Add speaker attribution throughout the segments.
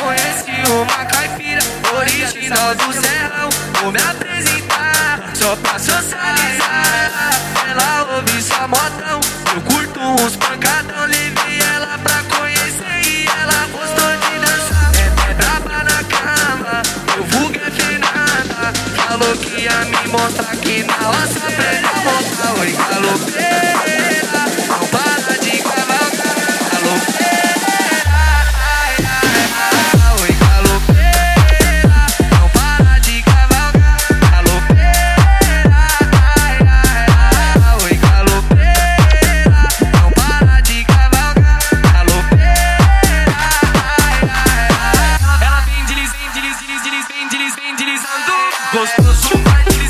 Speaker 1: Conhece uma caipira original do serrão. Vou me apresentar só pra socializar. Ela ouve só motão. Eu curto uns pancadão. Levei ela pra conhecer e ela gostou de dançar. É braba na cama, eu vulgo é Fernanda. Falou que ia me mostrar que na roça pra a montar o galopeiro. bem deslizando, gostoso vai.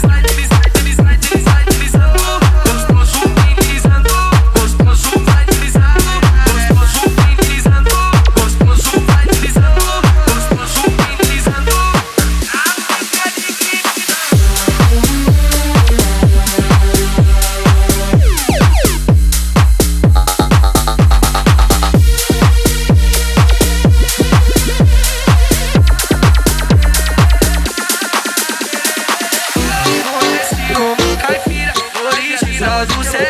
Speaker 1: cause you said